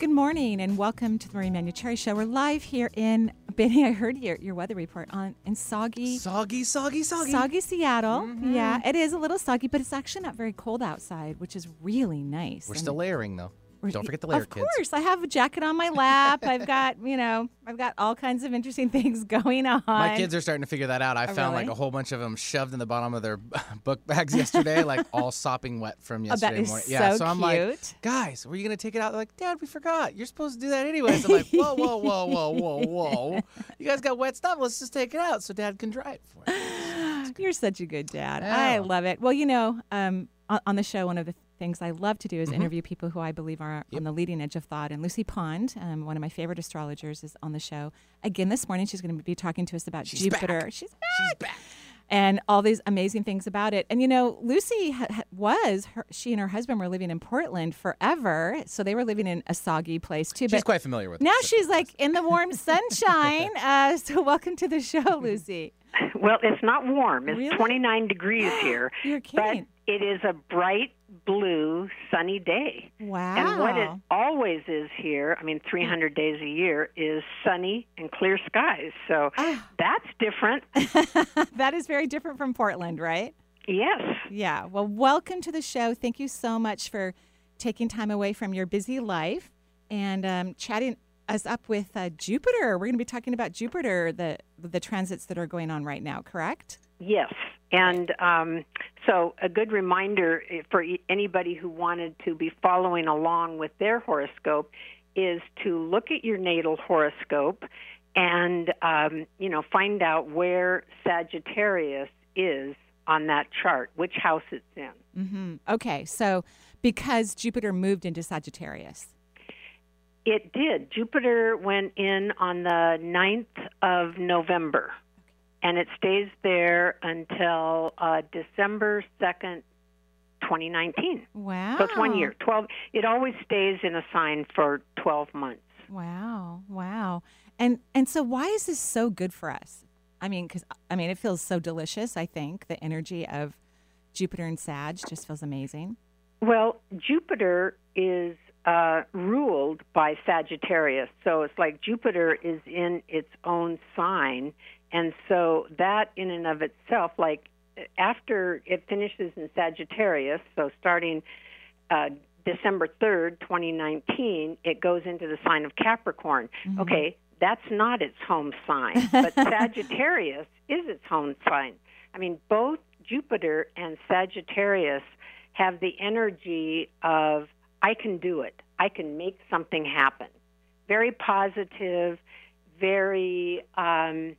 Good morning and welcome to the Marie Manuchehri Show. We're live here in Benny. I heard your, your weather report on in soggy, Soggy, soggy, soggy. soggy Seattle. Mm-hmm. Yeah, it is a little soggy, but it's actually not very cold outside, which is really nice. We're And still layering though. Don't forget the layer, Of kids. Of course, I have a jacket on my lap. I've got you know, I've got all kinds of interesting things going on. My kids are starting to figure that out. I Oh, found really? like a whole bunch of them shoved in the bottom of their book bags yesterday, like all sopping wet from Oh, yesterday morning. Yeah, so I'm like, guys, were you gonna take it out? They're like, Dad, we forgot. You're supposed to do that anyways. I'm like, whoa, whoa, whoa, whoa, whoa, whoa. You guys got wet stuff. Let's just take it out so Dad can dry it for you. You're such a good dad. I love it. Well, you know, um, on, on the show, one of the things I love to do is Mm-hmm. interview people who I believe are on the leading edge of thought. And Lucy Pond, um, one of my favorite astrologers, is on the show again this morning. She's going to be talking to us about She's Jupiter. back. She's back. She's back. and all these amazing things about it. And you know, Lucy ha- ha- was her, she and her husband were living in Portland forever, so they were living in a soggy place too. She's quite familiar with now it. she's like in the warm sunshine. Uh, so welcome to the show, Lucy. Well, it's not warm. It's Really? 29 degrees here. You're But kidding. It is a bright blue, sunny day. Wow. And what it always is here, I mean, 300 days a year, is sunny and clear skies. So Ah. that's different. that is very different from Portland, right? Yes. Yeah. Well, welcome to the show. Thank you so much for taking time away from your busy life and um, chatting us up with uh, Jupiter. We're going to be talking about Jupiter, the the transits that are going on right now. Correct? Yes. And um, so, a good reminder eh, for anybody who wanted to be following along with their horoscope is to look at your natal horoscope and, um, you know, find out where Sagittarius is on that chart, which house it's in. Mm-hmm. Okay. So, because Jupiter moved into Sagittarius. It did. Jupiter went in on the 9th of November, and it stays there until uh, December 2nd, 2019. Wow. So it's one year. 12 it always stays in a sign for 12 months. Wow. Wow. And and so why is this so good for us? I mean, because I mean, it feels so delicious. I think the energy of Jupiter and Sag just feels amazing. Well, Jupiter is uh, ruled by Sagittarius. So it's like Jupiter is in its own sign. And so that, in and of itself, like after it finishes in Sagittarius, so starting uh, December 3rd, 2019, it goes into the sign of Capricorn. Okay, that's not its home sign, but Sagittarius is its home sign. I mean, both Jupiter and Sagittarius have the energy of I can do it. I can make something happen. Very positive, very um,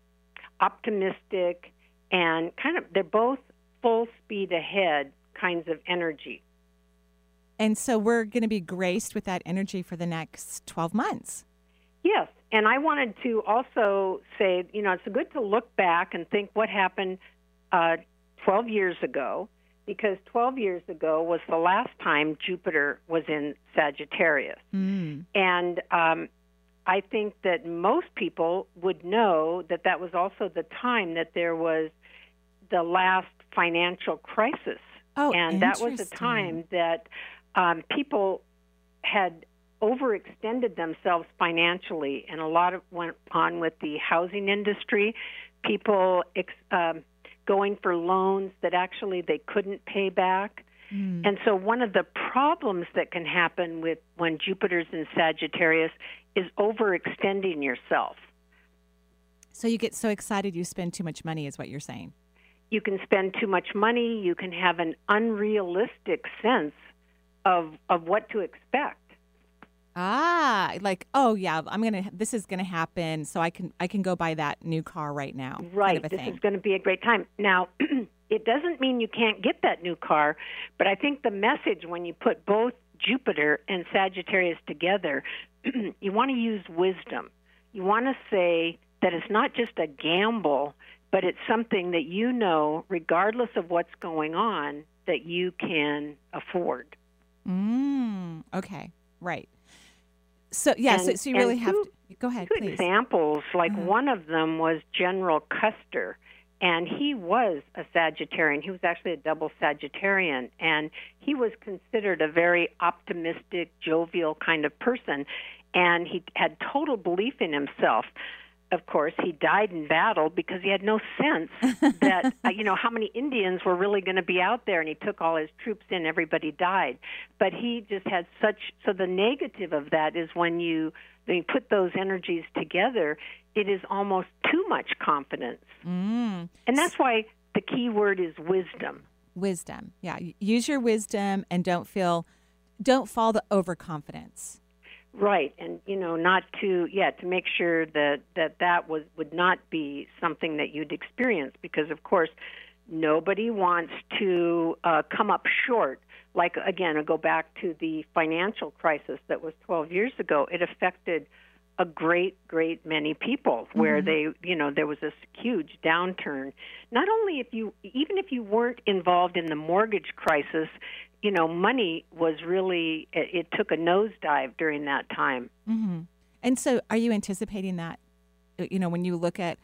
optimistic, and kind of they're both full speed ahead kinds of energy. And so we're going to be graced with that energy for the next 12 months. Yes, and I wanted to also say, you know, it's good to look back and think what happened uh, 12 years ago, because 12 years ago was the last time Jupiter was in Sagittarius. Mm. And um, I think that most people would know that that was also the time that there was the last financial crisis. Oh, and that was a time that um, people had overextended themselves financially, and a lot of went on with the housing industry. People ex- um, going for loans that actually they couldn't pay back. Mm. And so one of the problems that can happen with when Jupiter's in Sagittarius is overextending yourself. So you get so excited you spend too much money, is what you're saying. You can spend too much money, you can have an unrealistic sense of of what to expect. Ah, like oh yeah, I'm gonna. This is gonna happen, so I can I can go buy that new car right now. kind Right. of this thing. is going to be a great time. Now, it doesn't mean you can't get that new car, but I think the message when you put both Jupiter and Sagittarius together, you want to use wisdom. you want to say that it's not just a gamble, but it's something that you know, regardless of what's going on, that you can afford. Mm, okay, right. So yeah, so, so, you really have to go ahead. Two please. examples, like uh-huh. one of them was General Custer, and he was a Sagittarian. He was actually a double Sagittarian, and he was considered a very optimistic, jovial kind of person, and he had total belief in himself of course, he died in battle because he had no sense that, uh, you know, how many Indians were really going to be out there. And he took all his troops in, everybody died. But he just had such, so the negative of that is when you, when you put those energies together, it is almost too much confidence. Mm. And that's why the key word is wisdom. Wisdom. Yeah. Use your wisdom and don't feel, don't fall to overconfidence. Right, and you know, not to yeah, to make sure that that that was would not be something that you'd experience because of course nobody wants to uh, come up short. Like again, I go back to the financial crisis that was 12 years ago. It affected a great, great many people where mm-hmm. they, you know, there was this huge downturn. Not only if you, even if you weren't involved in the mortgage crisis, you know, money was really it, it took a nosedive during that time. Mm-hmm. And so, are you anticipating that? You know, when you look at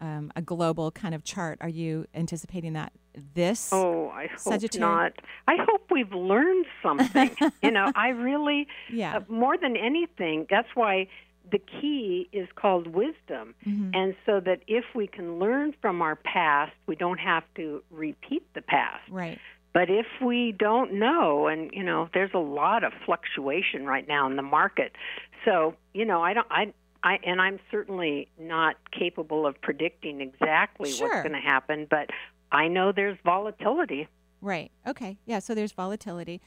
um, a global kind of chart, are you anticipating that this? Oh, I hope not. I hope we've learned something. you know, I really, yeah. Uh, more than anything, that's why the key is called wisdom. Mm-hmm. And so that if we can learn from our past, we don't have to repeat the past. Right. But if we don't know, and you know, there's a lot of fluctuation right now in the market, so you know, I don't, I, I, and I'm certainly not capable of predicting exactly sure. what's going to happen, but I know there's volatility. Right. Okay. Yeah. So there's volatility.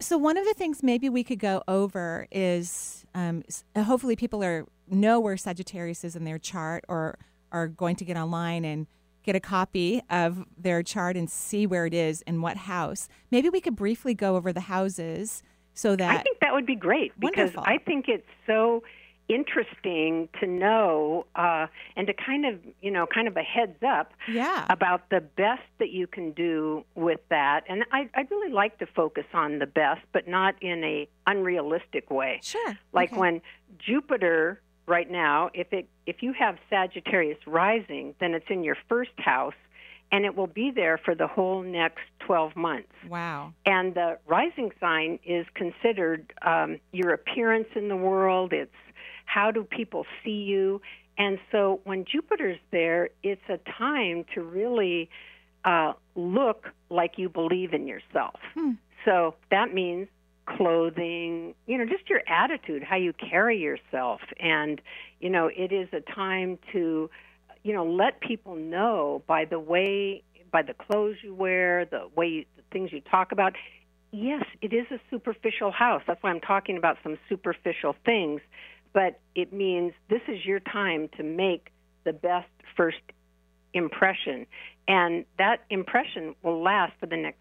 So one of the things maybe we could go over is, um, hopefully, people are know where Sagittarius is in their chart, or are going to get online and get a copy of their chart and see where it is in what house. Maybe we could briefly go over the houses so that I think that would be great because wonderful. I think it's so interesting to know uh, and to kind of you know kind of a heads up yeah. about the best that you can do with that and I, i'd really like to focus on the best but not in a unrealistic way sure like okay. when jupiter right now, if it if you have Sagittarius rising, then it's in your first house and it will be there for the whole next 12 months. Wow. And the rising sign is considered um, your appearance in the world, it's how do people see you. And so when Jupiter's there, it's a time to really uh, look like you believe in yourself. Hmm. So that means clothing, you know, just your attitude, how you carry yourself. And, you know, it is a time to, you know, let people know by the way, by the clothes you wear, the way, you, the things you talk about. Yes, it is a superficial house. That's why I'm talking about some superficial things. But it means this is your time to make the best first impression. And that impression will last for the next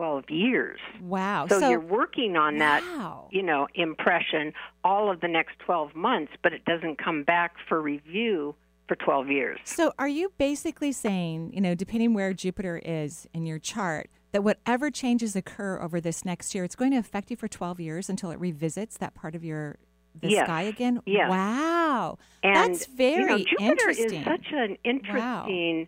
12 years. Wow. So, so you're working on that, wow. you know, impression all of the next 12 months, but it doesn't come back for review for 12 years. So are you basically saying, you know, depending where Jupiter is in your chart, that whatever changes occur over this next year, it's going to affect you for 12 years until it revisits that part of your the yes. sky again? Yes. Wow. And, That's very you know, Jupiter interesting. is such an interesting wow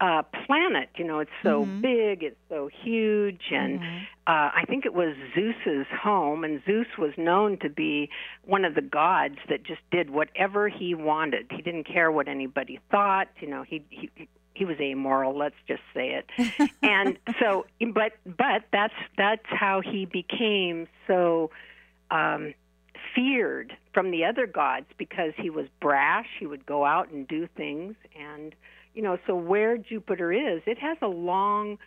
uh, planet. You know, it's so mm-hmm. big, it's so huge, and mm-hmm. uh, I think it was Zeus's home, and Zeus was known to be one of the gods that just did whatever he wanted. He didn't care what anybody thought. You know, he he he was amoral let's just say it and so but but that's that's how he became so um feared from the other gods because he was brash he would go out and do things and you know, so where Jupiter is, it has a long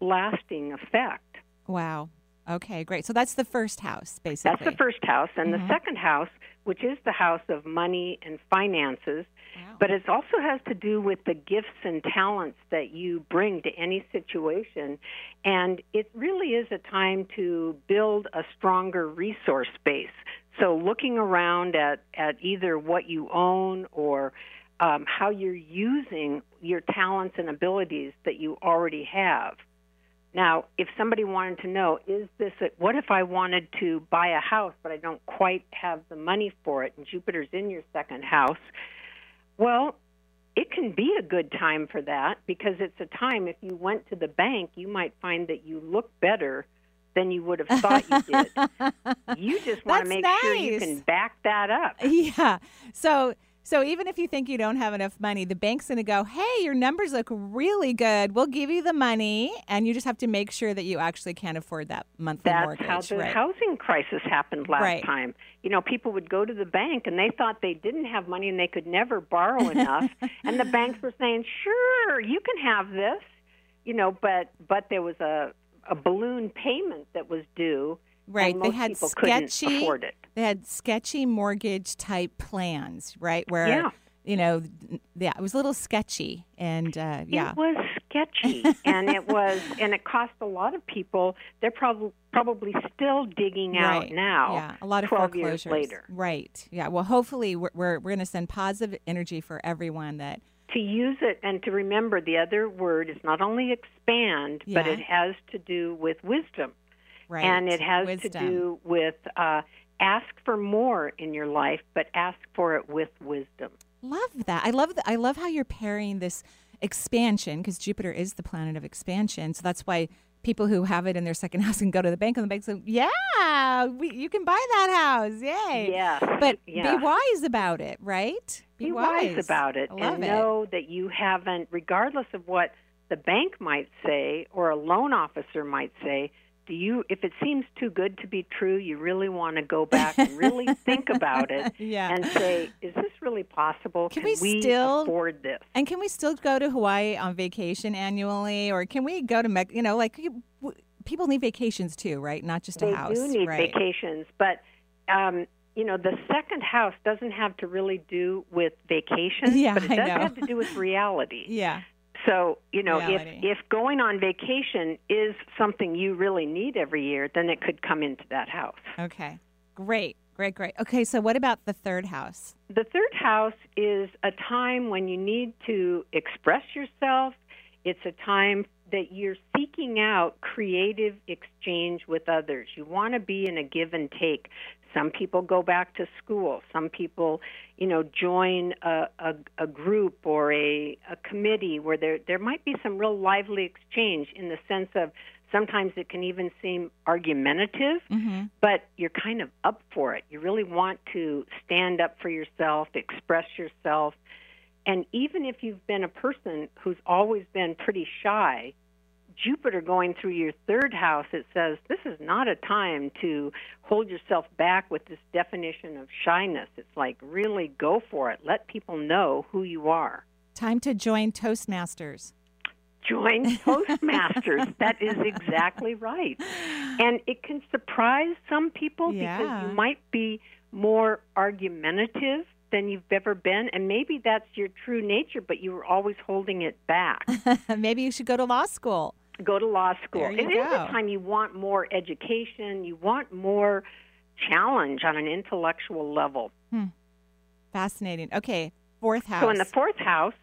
lasting effect. Wow. Okay, great. So that's the first house, basically. That's the first house. And mm-hmm. the second house, which is the house of money and finances, wow. but it also has to do with the gifts and talents that you bring to any situation. And it really is a time to build a stronger resource base. So looking around at, at either what you own or um, how you're using your talents and abilities that you already have. Now, if somebody wanted to know, is this a, what if I wanted to buy a house but I don't quite have the money for it and Jupiter's in your second house? Well, it can be a good time for that because it's a time if you went to the bank, you might find that you look better than you would have thought you did. you just want to make nice. sure you can back that up. Yeah. So so even if you think you don't have enough money, the bank's going to go, "Hey, your numbers look really good. We'll give you the money, and you just have to make sure that you actually can afford that monthly That's mortgage." how the right. housing crisis happened last Right. time. You know, people would go to the bank and they thought they didn't have money and they could never borrow enough, and the banks were saying, "Sure, you can have this." You know, but but there was a a balloon payment that was due. Right. They had sketchy they had sketchy mortgage type plans, right? Where Yeah. you know, yeah, it was a little sketchy and uh, yeah. It was sketchy, and it was, and it cost a lot of people. They're probably probably still digging out right. now. Yeah, a lot of 12 foreclosures years later. Right. Yeah. Well, hopefully we're we're, we're going to send positive energy for everyone that To use it and to remember, the other word is not only expand, but it has to do with wisdom, right and it has wisdom. to do with uh, ask for more in your life, but ask for it with wisdom. Love that. I love that. I love how you're pairing this expansion because Jupiter is the planet of expansion. So that's why people who have it in their second house can go to the bank and the bank say, "Yeah, we, you can buy that house. Yay!" Yes, But yeah. be wise about it, right? Be wise about it and it. know that you haven't, regardless of what the bank might say or a loan officer might say. Do you, if it seems too good to be true, you really want to go back and really think about it Yeah. and say, "Is this really possible? Can Can, we still- afford this?" And can we still go to Hawaii on vacation annually, or can we go to Mex? You know, like you- w- people need vacations too, right? Not just a house. they do need right. vacations, but um, you know, the second house doesn't have to really do with vacations, Yeah, but it does have to do with reality. Yeah. So, you know, Reality. if if going on vacation is something you really need every year, then it could come into that house. Okay. Great. Great. Great. Okay. So what about the third house? The third house is a time when you need to express yourself. It's a time that you're seeking out creative exchange with others. You want to be in a give and take. Some people go back to school. Some people, you know, join a, a, a group or a, a committee where there there might be some real lively exchange in the sense of sometimes it can even seem argumentative Mm-hmm. but you're kind of up for it. You really want to stand up for yourself, express yourself. And even if you've been a person who's always been pretty shy, Jupiter going through your third house, it says this is not a time to hold yourself back with this definition of shyness. It's like really go for it. Let people know who you are. Time to join Toastmasters. Join Toastmasters. that is exactly right. And it can surprise some people Yeah. because you might be more argumentative than you've ever been. And maybe that's your true nature, but you were always holding it back. Maybe you should go to law school. Go to law school. There it is a time you want more education, you want more challenge on an intellectual level. Hmm. Fascinating. Okay. Fourth house. So in the fourth house,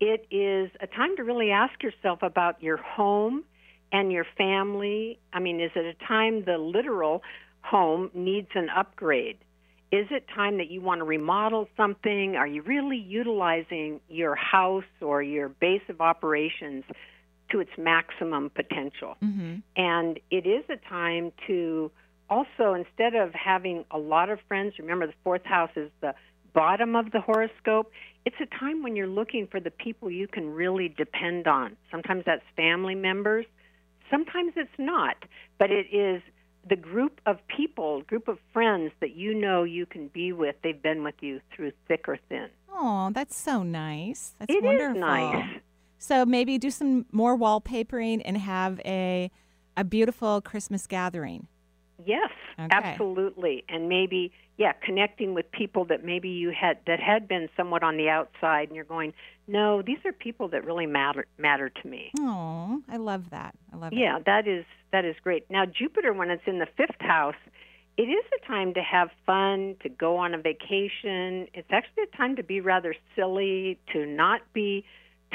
it is a time to really ask yourself about your home and your family. I mean, is it a time the literal home needs an upgrade? Is it time that you want to remodel something? Are you really utilizing your house or your base of operations to its maximum potential? hmm And it is a time to also, instead of having a lot of friends, remember the fourth house is the bottom of the horoscope. It's a time when you're looking for the people you can really depend on. Sometimes that's family members, sometimes it's not, but it is the group of people, group of friends that you know you can be with. They've been with you through thick or thin. Oh, that's so nice. That's It is wonderful. nice. So maybe do some more wallpapering and have a a beautiful Christmas gathering. Yes, Okay. absolutely. And maybe yeah, connecting with people that maybe you had that had been somewhat on the outside and you're going, "No, these are people that really matter matter to me." Oh, I love that. I love it. Yeah, that is that is great. Now Jupiter when it's in the 5th house, it is a time to have fun, to go on a vacation. It's actually a time to be rather silly, to not be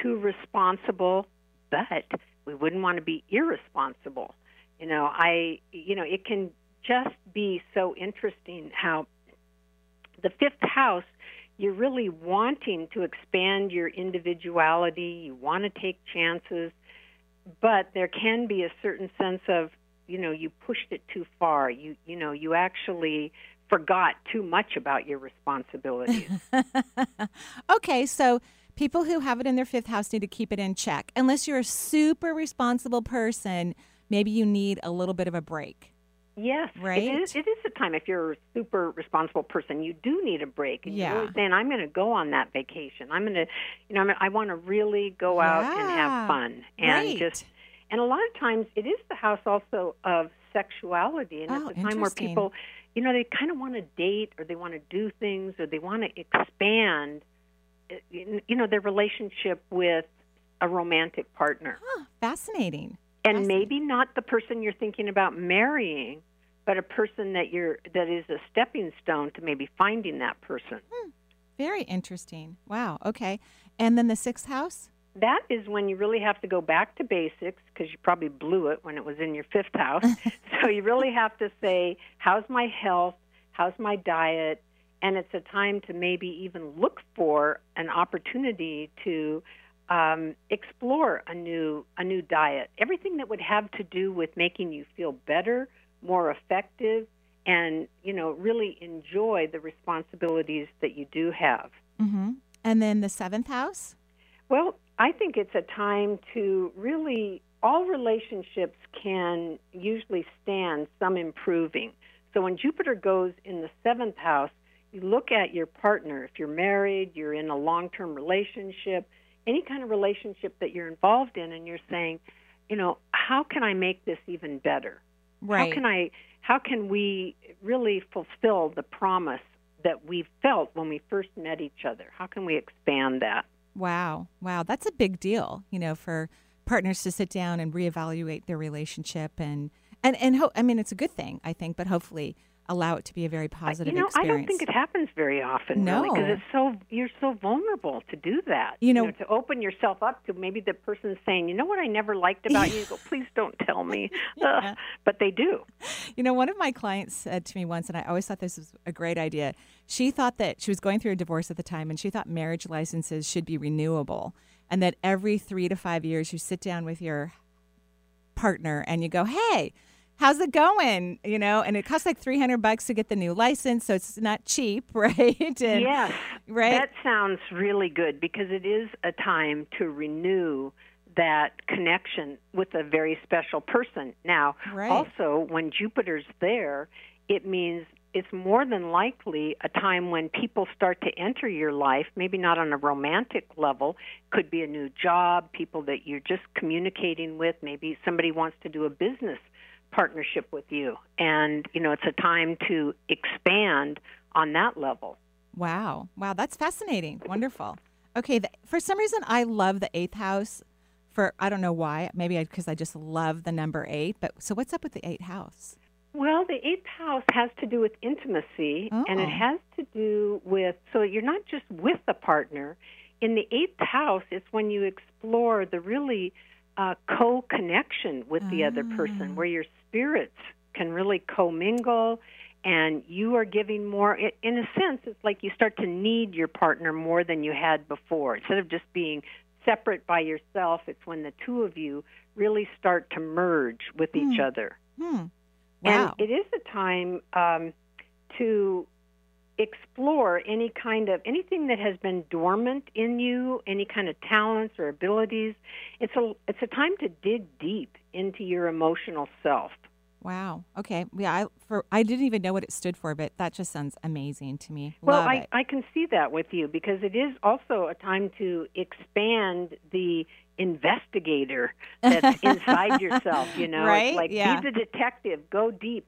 too responsible, but we wouldn't want to be irresponsible. You know, I you know, it can just be so interesting how the fifth house you're really wanting to expand your individuality, you want to take chances, but there can be a certain sense of, you know, you pushed it too far. You you know, you actually forgot too much about your responsibilities. okay, so people who have it in their fifth house need to keep it in check. Unless you're a super responsible person, maybe you need a little bit of a break. Yes, right. It is, it is a time. If you're a super responsible person, you do need a break. And Yeah. You're really saying, "I'm going to go on that vacation. I'm going to, you know, I'm, I want to really go out and have fun and right. just." And a lot of times, it is the house also of sexuality, and Oh, it's a time where people, you know, they kind of want to date or they want to do things or they want to expand, you know, their relationship with a romantic partner Huh, fascinating. and Awesome. maybe not the person you're thinking about marrying but a person that you're that is a stepping stone to maybe finding that person hmm, Very interesting. Wow. Okay. And then the sixth house? that is when you really have to go back to basics because you probably blew it when it was in your fifth house so you really have to say how's my health how's my diet and it's a time to maybe even look for an opportunity to um, explore a new a new diet. Everything that would have to do with making you feel better, more effective, and you know really enjoy the responsibilities that you do have. Mm-hmm. And then the seventh house? Well, I think it's a time to really, all relationships can usually stand some improving. So when Jupiter goes in the seventh house, you look at your partner. If you're married, you're in a long term relationship, any kind of relationship that you're involved in, and you're saying, you know, how can I make this even better? Right. How can I? How can we really fulfill the promise that we felt when we first met each other? How can we expand that? Wow. Wow. That's a big deal, you know, for partners to sit down and reevaluate their relationship and and and ho- I mean it's a good thing, I think, but hopefully allow it to be a very positive you know, experience. I don't think it happens very often, No. really, because it's so you're so vulnerable to do that. You know- to open yourself up to maybe the person saying, "You know what I never liked about you." You go, "Please don't tell me," Yeah. But they do. You know, one of my clients said to me once, and I always thought this was a great idea. She thought that she was going through a divorce at the time, and she thought marriage licenses should be renewable, and that every three to five years you sit down with your partner and you go, "Hey, how's it going?" You know, and it costs like three hundred bucks to get the new license, so it's not cheap, right? And, yes, right. That sounds really good because it is a time to renew that connection with a very special person. Now, Right. also when Jupiter's there, it means it's more than likely a time when people start to enter your life, maybe not on a romantic level, could be a new job, people that you're just communicating with, maybe somebody wants to do a business partnership with you. And, you know, it's a time to expand on that level. Wow. Wow. That's fascinating. Wonderful. Okay. The, for some reason, I love the eighth house. For I don't know why. Maybe because I, just love the number eight. But so what's up with the eighth house? Well, the eighth house has to do with intimacy, and Oh. it has to do with so you're not just with the partner. In the eighth house, it's when you explore the really uh, co connection with the other Ah. person, where your spirits can really commingle and you are giving more. In a sense, it's like you start to need your partner more than you had before. Instead of just being separate by yourself, it's when the two of you really start to merge with each Hmm. other. Hmm. Wow. And it is a time um, to explore any kind of anything that has been dormant in you, any kind of talents or abilities. It's a it's a time to dig deep into your emotional self. wow. Okay. Yeah. I for I didn't even know what it stood for, but that just sounds amazing to me. Well, love I, it. I can see that with you because it is also a time to expand the investigator that's inside yourself. You know, Right? it's like Yeah. be the detective, go deep,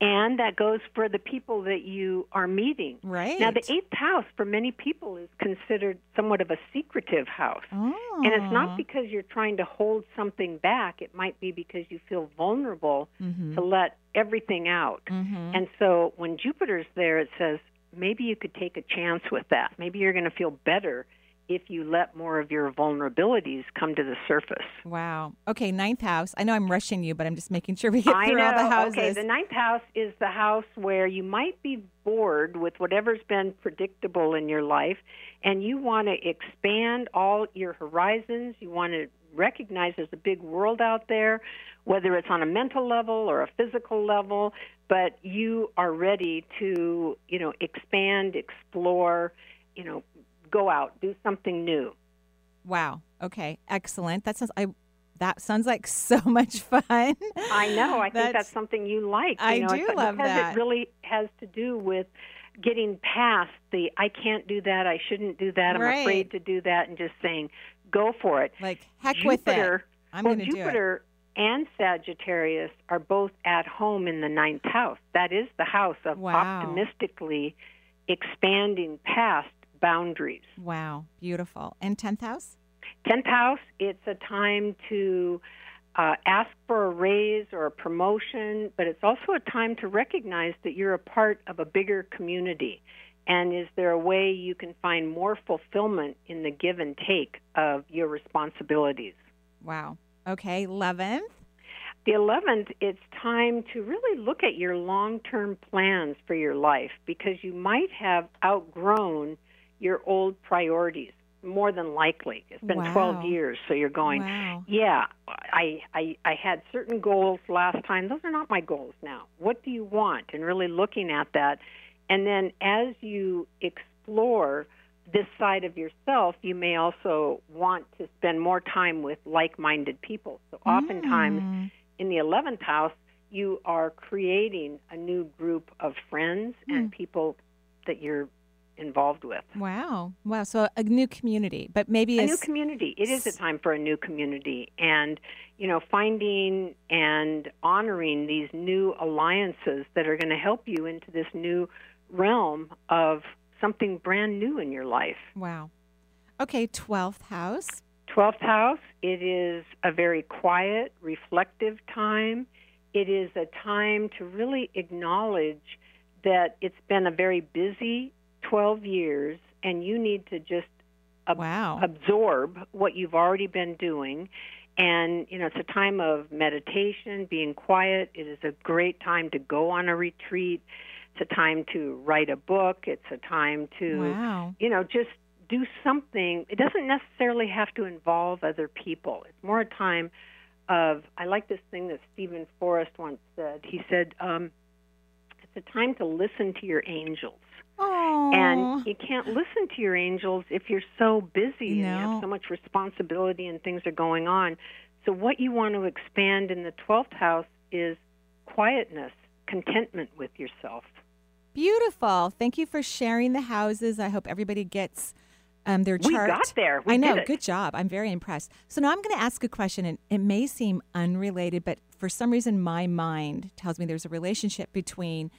and that goes for the people that you are meeting. right. Now, the eighth house for many people is considered somewhat of a secretive house. Oh. And it's not because you're trying to hold something back. It might be because you feel vulnerable Mhm. to let everything out. Mm-hmm. And so when Jupiter's there, it says maybe you could take a chance with that. Maybe you're going to feel better if you let more of your vulnerabilities come to the surface. Wow. Okay, ninth house. I know I'm rushing you, but I'm just making sure we get I through know. all the houses. Okay, the ninth house is the house where you might be bored with whatever's been predictable in your life, and you want to expand all your horizons. You want to recognize there's a big world out there, whether it's on a mental level or a physical level, but you are ready to, you know, expand, explore, you know, go out, do something new. Wow. Okay. Excellent. That sounds I that sounds like so much fun. I know. I think That's- that's something you like. I you know, do love because that. it really has to do with getting past the I can't do that, I shouldn't do that, I'm Right. afraid to do that, and just saying go for it. like heck with it. I'm well, going to do it. Jupiter and Sagittarius are both at home in the ninth house. That is the house of Wow. optimistically expanding past boundaries. Wow. Beautiful. And 10th house? Tenth house, it's a time to uh, ask for a raise or a promotion, but it's also a time to recognize that you're a part of a bigger community. And is there a way you can find more fulfillment in the give and take of your responsibilities? Wow. Okay. 11th? The 11th, it's time to really look at your long term plans for your life because you might have outgrown your old priorities, more than likely. It's been Wow. 12 years, so you're going, Wow. yeah, I, I, I had certain goals last time. Those are not my goals now. What do you want? And really looking at that. And then as you explore this side of yourself, you may also want to spend more time with like minded people. So oftentimes Mm. in the 11th house, you are creating a new group of friends and people that you're involved with. Wow. Wow. So a new community, but maybe A a new s- community. It is a time for a new community. And, you know, finding and honoring these new alliances that are going to help you into this new realm of something brand new in your life. Wow. Okay. 12th house. 12th house, it is a very quiet, reflective time. It is a time to really acknowledge that it's been a very busy 12 years and you need to just ab- Wow. absorb what you've already been doing. And, you know, it's a time of meditation, being quiet. It is a great time to go on a retreat. It's a time to write a book. It's a time to Wow. you know, just do something. It doesn't necessarily have to involve other people. It's more a time of, I like this thing that Steven Forrest once said. He said, um, it's a time to listen to your angels. And you can't listen to your angels if you're so busy and you have so much responsibility and things are going on. So, what you want to expand in the 12th house is quietness, contentment with yourself. Beautiful. Thank you for sharing the houses. I hope everybody gets um, their We chart. got there. We I know. Good job. I'm very impressed. So now I'm going to ask a question, and it may seem unrelated, but for some reason, my mind tells me there's a relationship between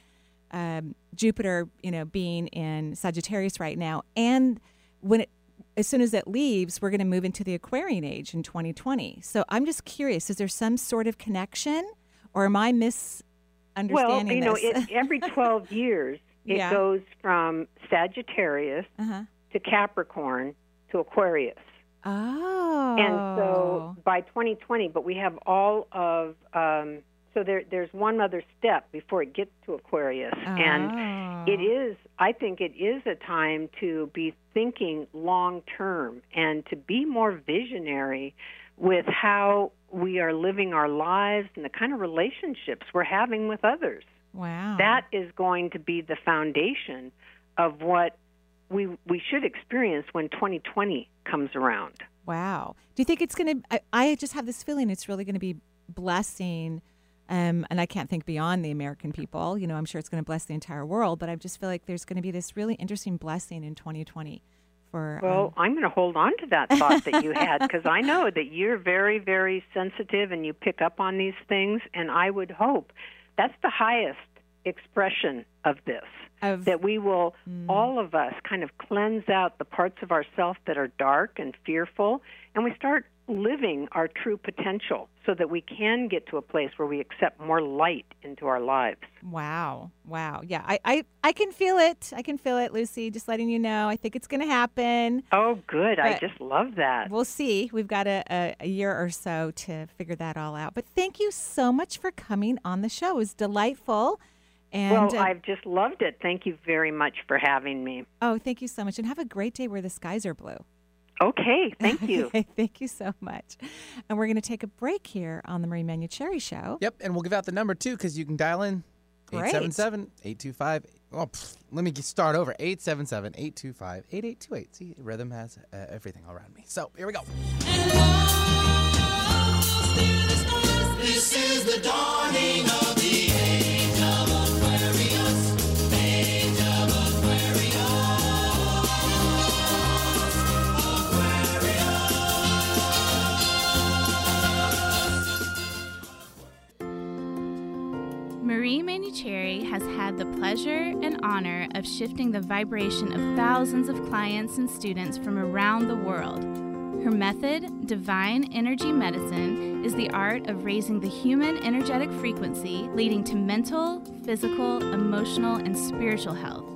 um, Jupiter, you know, being in Sagittarius right now, and when it, as soon as it leaves, we're going to move into the Aquarian age in 2020. So I'm just curious: is there some sort of connection, or am I misunderstanding Well, you know, it, every 12 years, it Yeah. goes from Sagittarius uh-huh. to Capricorn to Aquarius. Oh. And so by 2020, but we have all of, um, so there, there's one other step before it gets to Aquarius. And Oh. it is, I think it is a time to be thinking long term and to be more visionary with how we are living our lives and the kind of relationships we're having with others. Wow. That is going to be the foundation of what we we should experience when 2020 comes around. Wow. Do you think it's going to? I, I just have this feeling it's really going to be blessing. Um, and I can't think beyond the American people. You know, I'm sure it's going to bless the entire world, but I just feel like there's going to be this really interesting blessing in 2020 for. Well, um, I'm going to hold on to that thought that you had because I know that you're very, very sensitive and you pick up on these things. And I would hope that's the highest expression of this That we will mm. all of us kind of cleanse out the parts of ourself that are dark and fearful and we start living our true potential so that we can get to a place where we accept more light into our lives. Wow. Wow. Yeah, I, I, I can feel it. I can feel it, Lucy. Just letting you know. I think it's going to happen. Oh, good. I just love that. We'll see. We've got a, a, a year or so to figure that all out. But thank you so much for coming on the show. It was delightful. And well, uh, I've just loved it. Thank you very much for having me. oh, thank you so much. And have a great day where the skies are blue. Okay, thank you. Okay, thank you so much. And we're going to take a break here on the Marie Manuchehri Show. Yep, and we'll give out the number too because you can dial in Great. 877 825. Oh, pff, let me start over 877 825 8828. See, rhythm has uh, everything all around me. So here we go. This is the dawning of Marie Manuchehri has had the pleasure and honor of shifting the vibration of thousands of clients and students from around the world. Her method, Divine Energy Medicine, is the art of raising the human energetic frequency, leading to mental, physical, emotional, and spiritual health.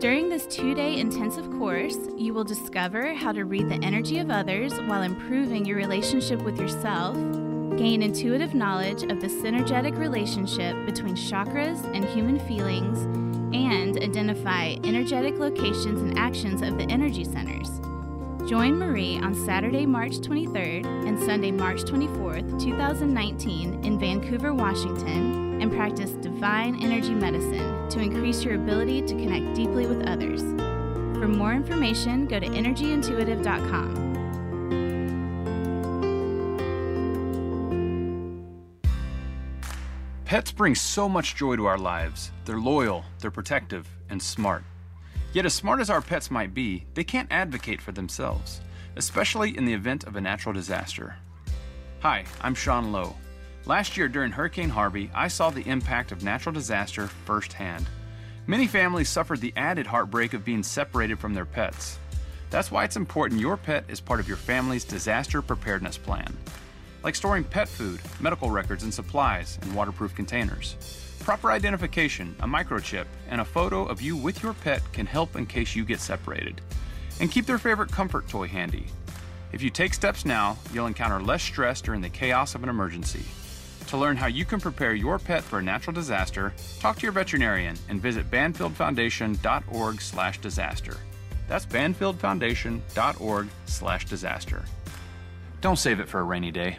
During this two day intensive course, you will discover how to read the energy of others while improving your relationship with yourself, gain intuitive knowledge of the synergetic relationship between chakras and human feelings, and identify energetic locations and actions of the energy centers. Join Marie on Saturday, March 23rd and Sunday, March 24th, 2019, in Vancouver, Washington, and practice divine energy medicine to increase your ability to connect deeply with others. For more information, go to energyintuitive.com. Pets bring so much joy to our lives. They're loyal, they're protective, and smart. Yet, as smart as our pets might be, they can't advocate for themselves, especially in the event of a natural disaster. Hi, I'm Sean Lowe. Last year during Hurricane Harvey, I saw the impact of natural disaster firsthand. Many families suffered the added heartbreak of being separated from their pets. That's why it's important your pet is part of your family's disaster preparedness plan like storing pet food, medical records, and supplies in waterproof containers. Proper identification, a microchip, and a photo of you with your pet can help in case you get separated. And keep their favorite comfort toy handy. If you take steps now, you'll encounter less stress during the chaos of an emergency. To learn how you can prepare your pet for a natural disaster, talk to your veterinarian and visit banfieldfoundation.org/disaster. That's banfieldfoundation.org/disaster. Don't save it for a rainy day.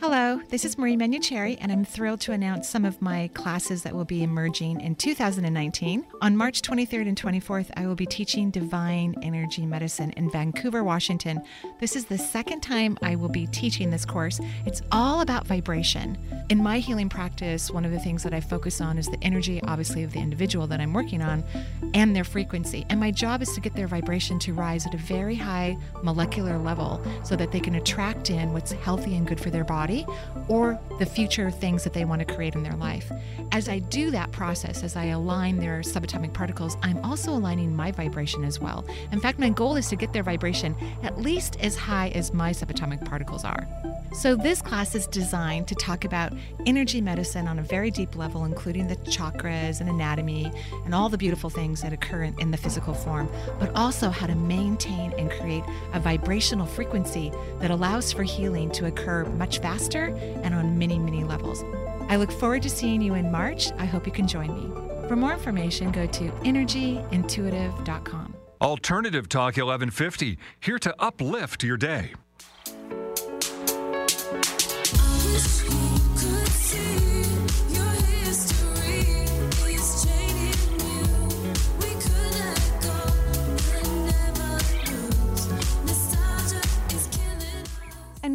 Hello, this is Marie Manuchehri, and I'm thrilled to announce some of my classes that will be emerging in 2019. On March 23rd and 24th, I will be teaching Divine Energy Medicine in Vancouver, Washington. This is the second time I will be teaching this course. It's all about vibration. In my healing practice, one of the things that I focus on is the energy, obviously, of the individual that I'm working on and their frequency. And my job is to get their vibration to rise at a very high molecular level so that they can attract in what's healthy and good for their body or the future things that they want to create in their life. As I do that process, as I align their subatomic particles, I'm also aligning my vibration as well. In fact, my goal is to get their vibration at least as high as my subatomic particles are. So, this class is designed to talk about energy medicine on a very deep level, including the chakras and anatomy and all the beautiful things that occur in, the physical form, but also how to maintain and create a vibrational frequency that allows for healing to occur much faster and on many, many levels. I look forward to seeing you in March. I hope you can join me. For more information, go to energyintuitive.com. Alternative Talk 1150, here to uplift your day.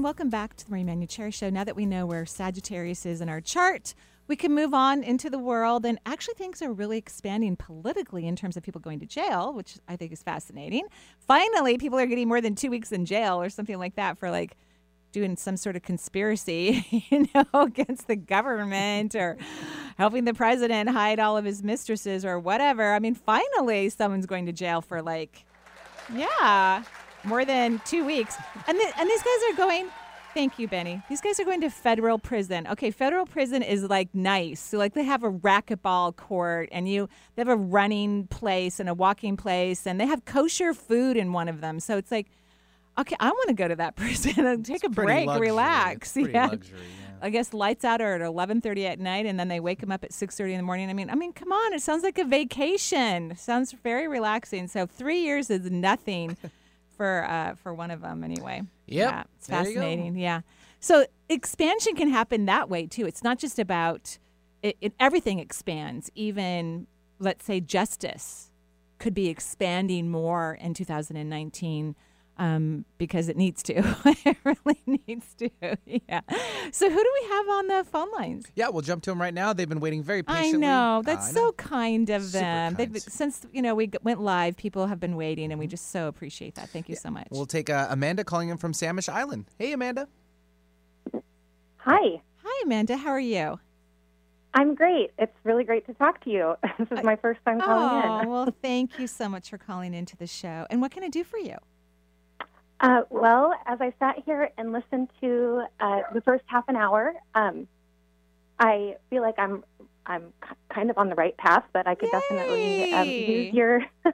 Welcome back to the Marie Manuchehri Show. Now that we know where Sagittarius is in our chart, we can move on into the world. And actually, things are really expanding politically in terms of people going to jail, which I think is fascinating. Finally, people are getting more than two weeks in jail or something like that for like doing some sort of conspiracy, you know, against the government or helping the president hide all of his mistresses or whatever. I mean, finally, someone's going to jail for like, yeah, more than two weeks. And, th- and these guys are going, thank you, Benny. These guys are going to federal prison. Okay, federal prison is like nice. So, like, they have a racquetball court and you, they have a running place and a walking place and they have kosher food in one of them. So it's like, okay, I want to go to that prison and take a break, luxury. relax. It's yeah. luxury, yeah. I guess lights out are at eleven thirty at night, and then they wake them up at six thirty in the morning. I mean, I mean, come on! It sounds like a vacation. Sounds very relaxing. So three years is nothing for uh, for one of them, anyway. Yep. Yeah, it's There fascinating. Yeah. So expansion can happen that way too. It's not just about it, it. Everything expands. Even let's say justice could be expanding more in 2019 um, because it needs to. it really needs to. Yeah. So who do we have on the phone lines? Yeah, we'll jump to them right now. They've been waiting very patiently. I know Uh, that's I so know. kind of Super them. They've kind. since you know we went live. People have been waiting, and we just so appreciate that. Thank you so much. We'll take uh, Amanda calling in from Samish Island. Hey, Amanda. Hi, Hi, Amanda. How are you? I'm great. It's really great to talk to you. This is my first time calling Oh in. well, thank you so much for calling into the show. And what can I do for you? Uh, well, as I sat here and listened to uh, the first half an hour, um, I feel like I'm I'm kind of on the right path, but I could definitely um, use your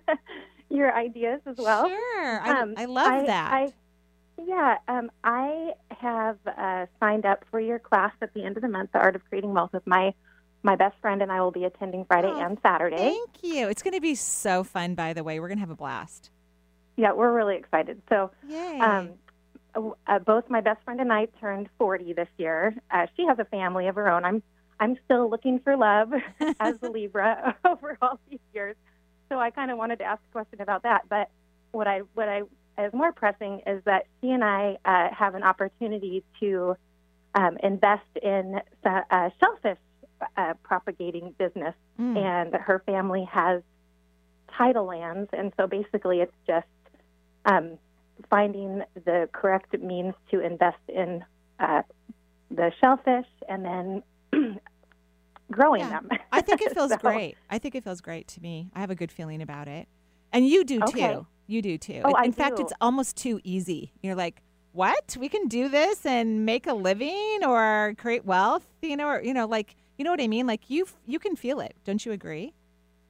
your ideas as well. Sure, I, Um, I love I- that. I- yeah, um, I have uh, signed up for your class at the end of the month, The Art of Creating Wealth, with my my best friend, and I will be attending Friday Oh, and Saturday. Thank you. It's going to be so fun. By the way, we're going to have a blast. Yeah, we're really excited. So, um, uh, both my best friend and I turned 40 this year. Uh, she has a family of her own. I'm I'm still looking for love as a Libra over all these years. So I kind of wanted to ask a question about that. But what I what I is more pressing is that she and I uh, have an opportunity to um, invest in uh, shellfish uh, propagating business, Mm. and her family has title lands, and so basically it's just um, finding the correct means to invest in uh, the shellfish and then growing Yeah. them. I think it feels So- great. I think it feels great to me. I have a good feeling about it, and you do Okay. too. You do too. Oh, in I fact, do. it's almost too easy. You're like, what? We can do this and make a living or create wealth. You know, or you know, like you know what I mean. Like you, you can feel it. Don't you agree?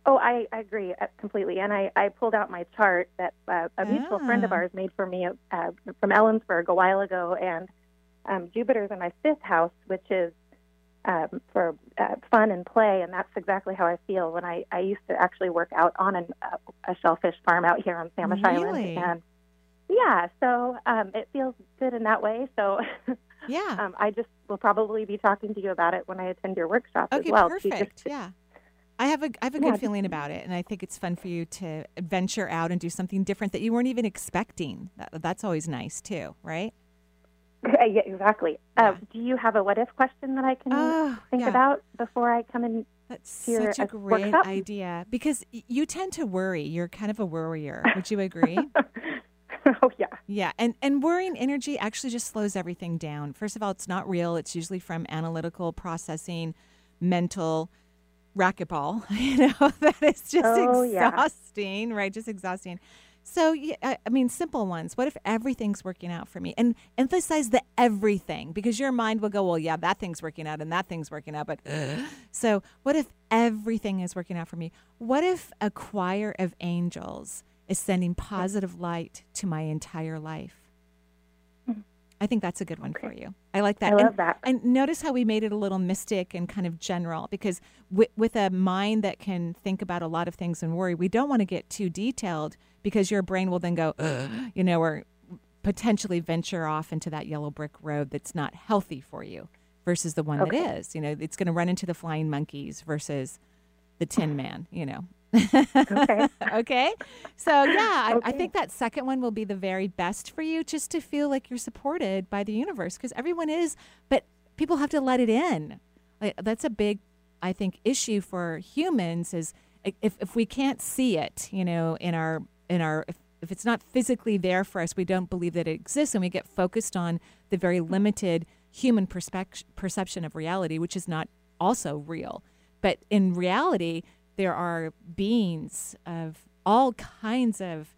Oh, I, I agree uh, completely. And I, I pulled out my chart that uh, a mutual friend of Ah. ours made for me uh, from Ellensburg a while ago. And um, Jupiter's in my fifth house, which is um, for uh, fun and play. And that's exactly how I feel when I, I used to actually work out on an, uh, a shellfish farm out here on Samish Really? Island. And yeah, so um, it feels good in that way. So Yeah. um, I just will probably be talking to you about it when I attend your workshop Okay, as well. perfect. just- Yeah. I have a I have a Yeah, good feeling about it, and I think it's fun for you to venture out and do something different that you weren't even expecting. That, that's always nice too, right? yeah, exactly. Uh, do you have a what if question that I can Oh, think yeah. about before I come in? That's such a uh, great workshop? idea because you tend to worry. You're kind of a worrier. Would you agree? oh yeah, Yeah, and and worrying energy actually just slows everything down. First of all, it's not real. It's usually from analytical processing, mental racquetball. You know that is just Oh, yeah. exhausting, right? Just exhausting. So yeah, I, I mean, simple ones. What if everything's working out for me? And emphasize the everything because your mind will go, well, yeah, that thing's working out and that thing's working out, but so what if everything is working out for me? What if a choir of angels is sending positive light to my entire life? I think that's a good one for you. I like that. I love and, that. And notice how we made it a little mystic and kind of general because with, with a mind that can think about a lot of things and worry, we don't want to get too detailed because your brain will then go, "Ugh," you know, or potentially venture off into that yellow brick road that's not healthy for you versus the one Okay. that is. You know, it's going to run into the flying monkeys versus the Tin Man, you know. Okay. okay. So, yeah, I, I think that second one will be the very best for you just to feel like you're supported by the universe because everyone is, but people have to let it in. Like, that's a big, I think, issue for humans is if, if we can't see it, you know, in our, in our, if, if it's not physically there for us, we don't believe that it exists and we get focused on the very limited human perspec- perception of reality, which is not also real. But in reality, there are beings of all kinds of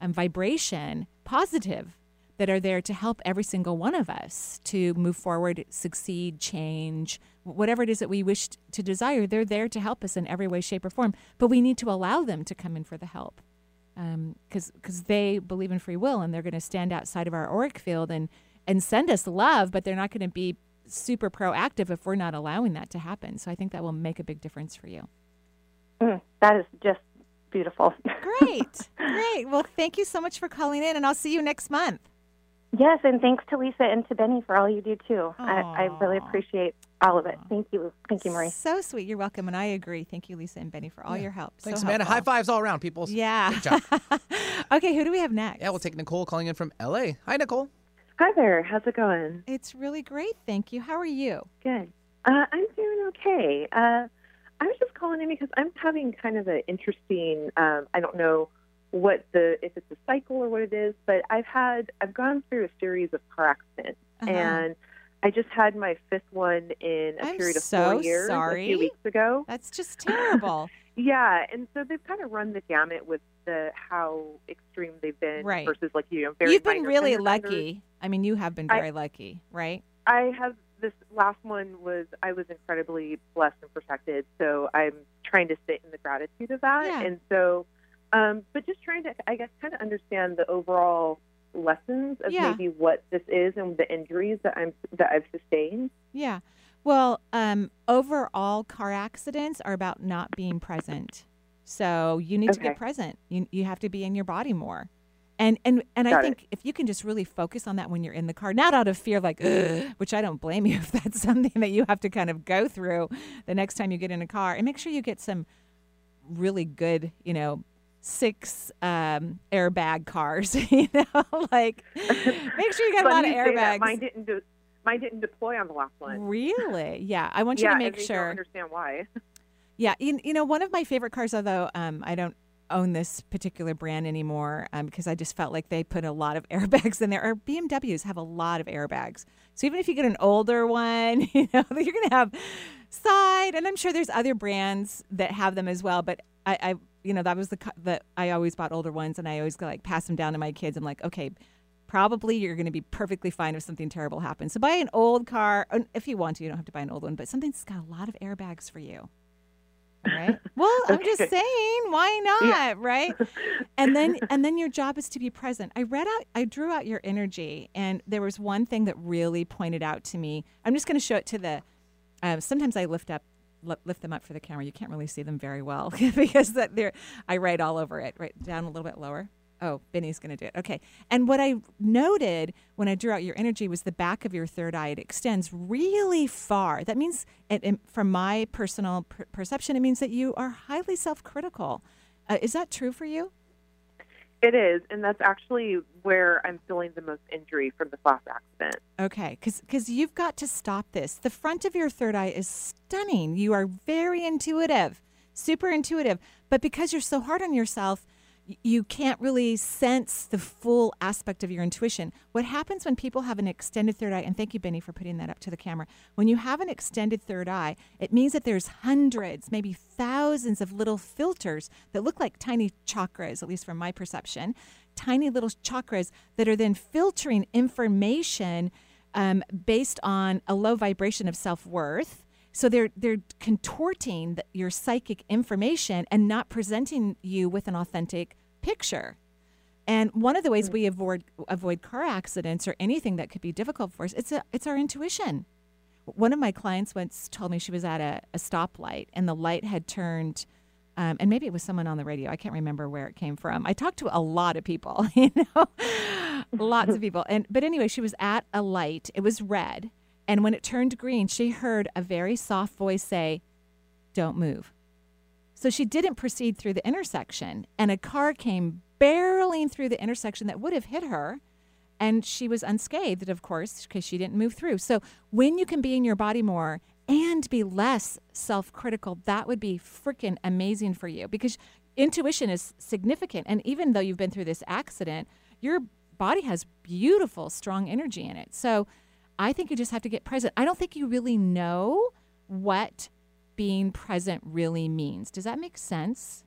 um, vibration, positive, that are there to help every single one of us to move forward, succeed, change, whatever it is that we wish to desire. They're there to help us in every way, shape, or form. But we need to allow them to come in for the help because because they believe in free will and they're going to stand outside of our auric field and and send us love, but they're not going to be super proactive if we're not allowing that to happen. So I think that will make a big difference for you. Mm, that is just beautiful. Great, great. Well, thank you so much for calling in, and I'll see you next month. Yes, and thanks to Lisa and to Benny for all you do too. I, I really appreciate all of it. Thank you. Thank you, Marie. So sweet. You're welcome, and I agree. Thank you, Lisa and Benny, for all your help. Thanks, so Amanda. High helpful. fives all around, people. Yeah. Good job. okay, who do we have next? yeah, we'll take Nicole calling in from L.A. Hi, Nicole. Hi there. How's it going? It's really great. Thank you. How are you? Good. Uh, I'm doing okay. Uh, I was just calling in because I'm having kind of an interesting. Um, I don't know what the if it's a cycle or what it is, but I've had I've gone through a series of car accidents, Uh-huh. and I just had my fifth one in a I'm period of so four years a sorry. few weeks ago. That's just terrible. Yeah, and so they've kind of run the gamut with the how extreme they've been Right. versus like you know very. You've been really lucky. I mean, you have been I- very lucky, right? I have this last one was I was incredibly blessed and protected, so I'm trying to sit in the gratitude of that, Yeah. and so, um, but just trying to, I guess, kind of understand the overall lessons of Yeah. maybe what this is and the injuries that I'm that I've sustained. Yeah. Well, um, overall, car accidents are about not being present. So you need to Okay. get present. You you have to be in your body more. And and and I Got it. think if you can just really focus on that when you're in the car, not out of fear, like, which I don't blame you if that's something that you have to kind of go through the next time you get in a car, and make sure you get some really good, you know, six um, airbag cars. you know, like make sure you get a lot of airbags. Mine didn't do. Mine didn't deploy on the last one. Really? Yeah. I want you yeah, to make sure. Don't understand why. Yeah, you, you know, one of my favorite cars, although um, I don't own this particular brand anymore um, because I just felt like they put a lot of airbags in there. Or BMWs have a lot of airbags. So even if you get an older one, you know, you're going to have side, and I'm sure there's other brands that have them as well. But I, I you know, that was the that I always bought older ones, and I always go like pass them down to my kids. I'm like, okay. Probably you're going to be perfectly fine if something terrible happens. So buy an old car, if you want to. You don't have to buy an old one, but something that's got a lot of airbags for you. Right. Well, I'm just saying, why not, right? And then and then your job is to be present. I read out I drew out your energy and there was one thing that really pointed out to me. I'm just going to show it to the um, sometimes I lift up lift them up for the camera. You can't really see them very well because that they're I write all over it. Right down a little bit lower. Oh, Benny's going to do it. Okay. And what I noted when I drew out your energy was the back of your third eye. It extends really far. That means, and, and from my personal per- perception, it means that you are highly self critical. Uh, is that true for you? It is, and that's actually where I'm feeling the most injury from the last accident. Okay, because you've got to stop this. The front of your third eye is stunning. You are very intuitive, super intuitive. But because you're so hard on yourself, you can't really sense the full aspect of your intuition. What happens when people have an extended third eye, and thank you, Benny, for putting that up to the camera. When you have an extended third eye, it means that there's hundreds, maybe thousands of little filters that look like tiny chakras, at least from my perception, tiny little chakras that are then filtering information um, based on a low vibration of self worth. So they're they're contorting your psychic information and not presenting you with an authentic picture. And one of the ways we avoid avoid car accidents or anything that could be difficult for us, it's a, it's our intuition. One of my clients once told me she was at a, a stoplight and the light had turned, um, and maybe it was someone on the radio. I can't remember where it came from. I talked to a lot of people, you know, lots of people. And but anyway, she was at a light. It was red, and when it turned green, she heard a very soft voice say, "Don't move." So she didn't proceed through the intersection, and a car came barreling through the intersection that would have hit her. And she was unscathed, of course, because she didn't move through. So when you can be in your body more and be less self critical, that would be freaking amazing for you because intuition is significant. And even though you've been through this accident, your body has beautiful, strong energy in it. So I think you just have to get present. I don't think you really know what being present really means. Does that make sense?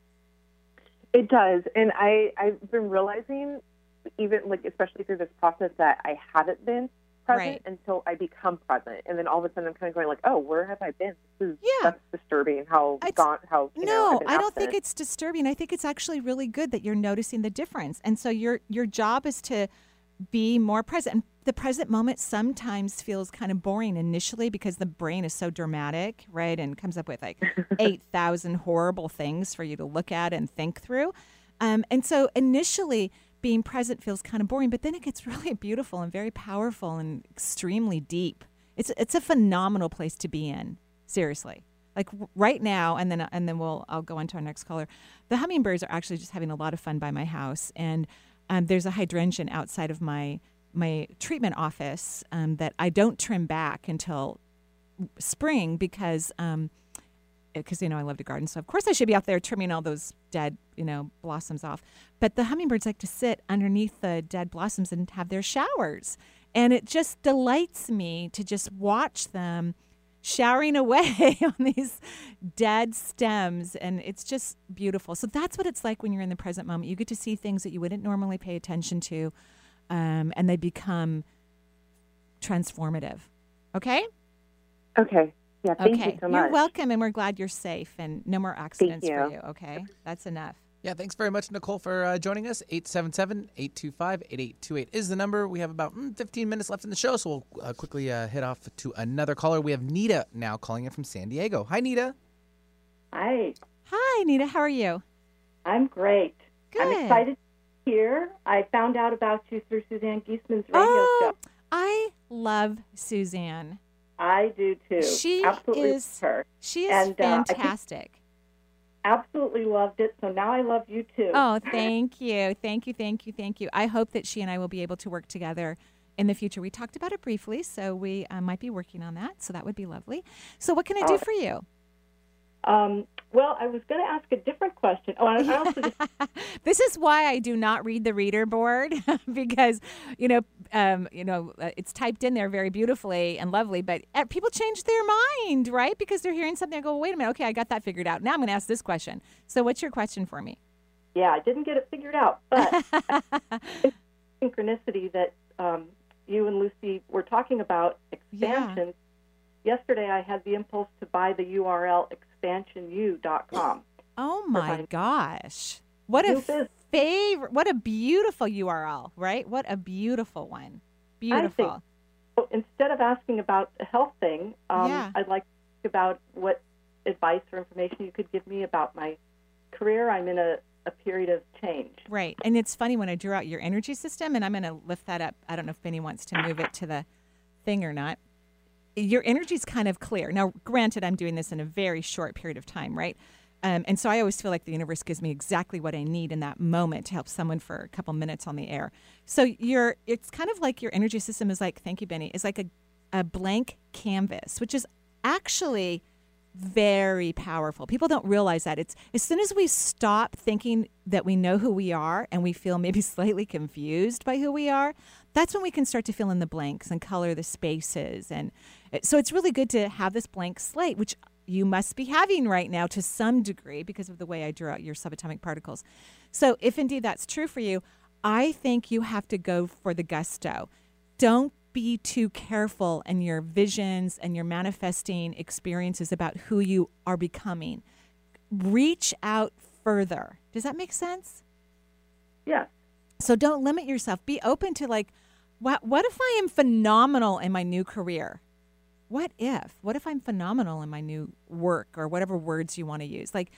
It does, and I I've been realizing, even like especially through this process, that I haven't been present Right. until I become present, and then all of a sudden I'm kind of going like, oh, where have I been? This is Yeah. that's disturbing. How gone? How you know, no, I've don't think it's disturbing. I think it's actually really good that you're noticing the difference. And so your your job is to be more present. And the present moment sometimes feels kind of boring initially because the brain is so dramatic, right? And comes up with like 8,000 horrible things for you to look at and think through. Um, and so initially being present feels kind of boring, but then it gets really beautiful and very powerful and extremely deep. It's it's a phenomenal place to be in. Seriously like right now and then and then we'll I'll go on to our next caller. The hummingbirds are actually just having a lot of fun by my house and um, there's a hydrangea outside of my my treatment office um, that I don't trim back until spring because um because you know I love to garden. So of course I should be out there trimming all those dead you know blossoms off. But the hummingbirds like to sit underneath the dead blossoms and have their showers. And it just delights me to just watch them showering away on these dead stems and it's just beautiful so that's what it's like when you're in the present moment you get to see things that you wouldn't normally pay attention to um, and they become transformative okay Okay. Yeah. Thank okay you so much. you're welcome and we're glad you're safe and no more accidents for you. you okay that's enough Yeah, thanks very much, Nicole, for uh, joining us. 877 825 8828 is the number. We have about mm, 15 minutes left in the show, so we'll uh, quickly uh, hit off to another caller. We have Nita now calling in from San Diego. Hi, Nita. Hi, hi nita how are you I'm great. Good. I'm excited to hear. I found out about you through Suzanne Geisman's radio oh show. i love suzanne I do too. She absolutely is- her. she is And, uh, fantastic Absolutely loved it. So now I love you too. Oh, thank you. Thank you. Thank you. Thank you. I hope that she and I will be able to work together in the future. We talked about it briefly, so we uh, might be working on that. So that would be lovely. So, what can I do Oh. for you? Um, well, I was going to ask a different question. Oh, I also just This is why I do not read the reader board because, you know, um, you know, uh, it's typed in there very beautifully and lovely, but uh, people change their mind, right? Because they're hearing something I go, wait a minute, okay, I got that figured out. Now I'm going to ask this question. So, what's your question for me? yeah, I didn't get it figured out, but synchronicity that um, you and Lucy were talking about expansion. Yesterday, I had the impulse to buy the URL expansionu.com. Oh my gosh. What a business. favorite, what a beautiful URL, right? What a beautiful one. Beautiful. I think so instead of asking about a health thing, um, Yeah. I'd like to ask about what advice or information you could give me about my career. I'm in a, a period of change. Right. And it's funny when I drew out your energy system, and I'm going to lift that up. I don't know if Benny wants to move it to the thing or not. Your energy's kind of clear. Now, granted, I'm doing this in a very short period of time, right? Um, and so I always feel like the universe gives me exactly what I need in that moment to help someone for a couple minutes on the air. So your it's kind of like your energy system is like, thank you, Benny, is like a, a blank canvas, which is actually very powerful. People don't realize that. It's as soon as we stop thinking that we know who we are and we feel maybe slightly confused by who we are, that's when we can start to fill in the blanks and color the spaces. And so it's really good to have this blank slate, which you must be having right now to some degree because of the way I drew out your subatomic particles. So if indeed that's true for you, I think you have to go for the gusto. Don't be too careful in your visions and your manifesting experiences about who you are becoming. Reach out further. Does that make sense? Yeah. So don't limit yourself. Be open to like, what what if I am phenomenal in my new career? What if? What if I'm phenomenal in my new work or whatever words you want to use? Like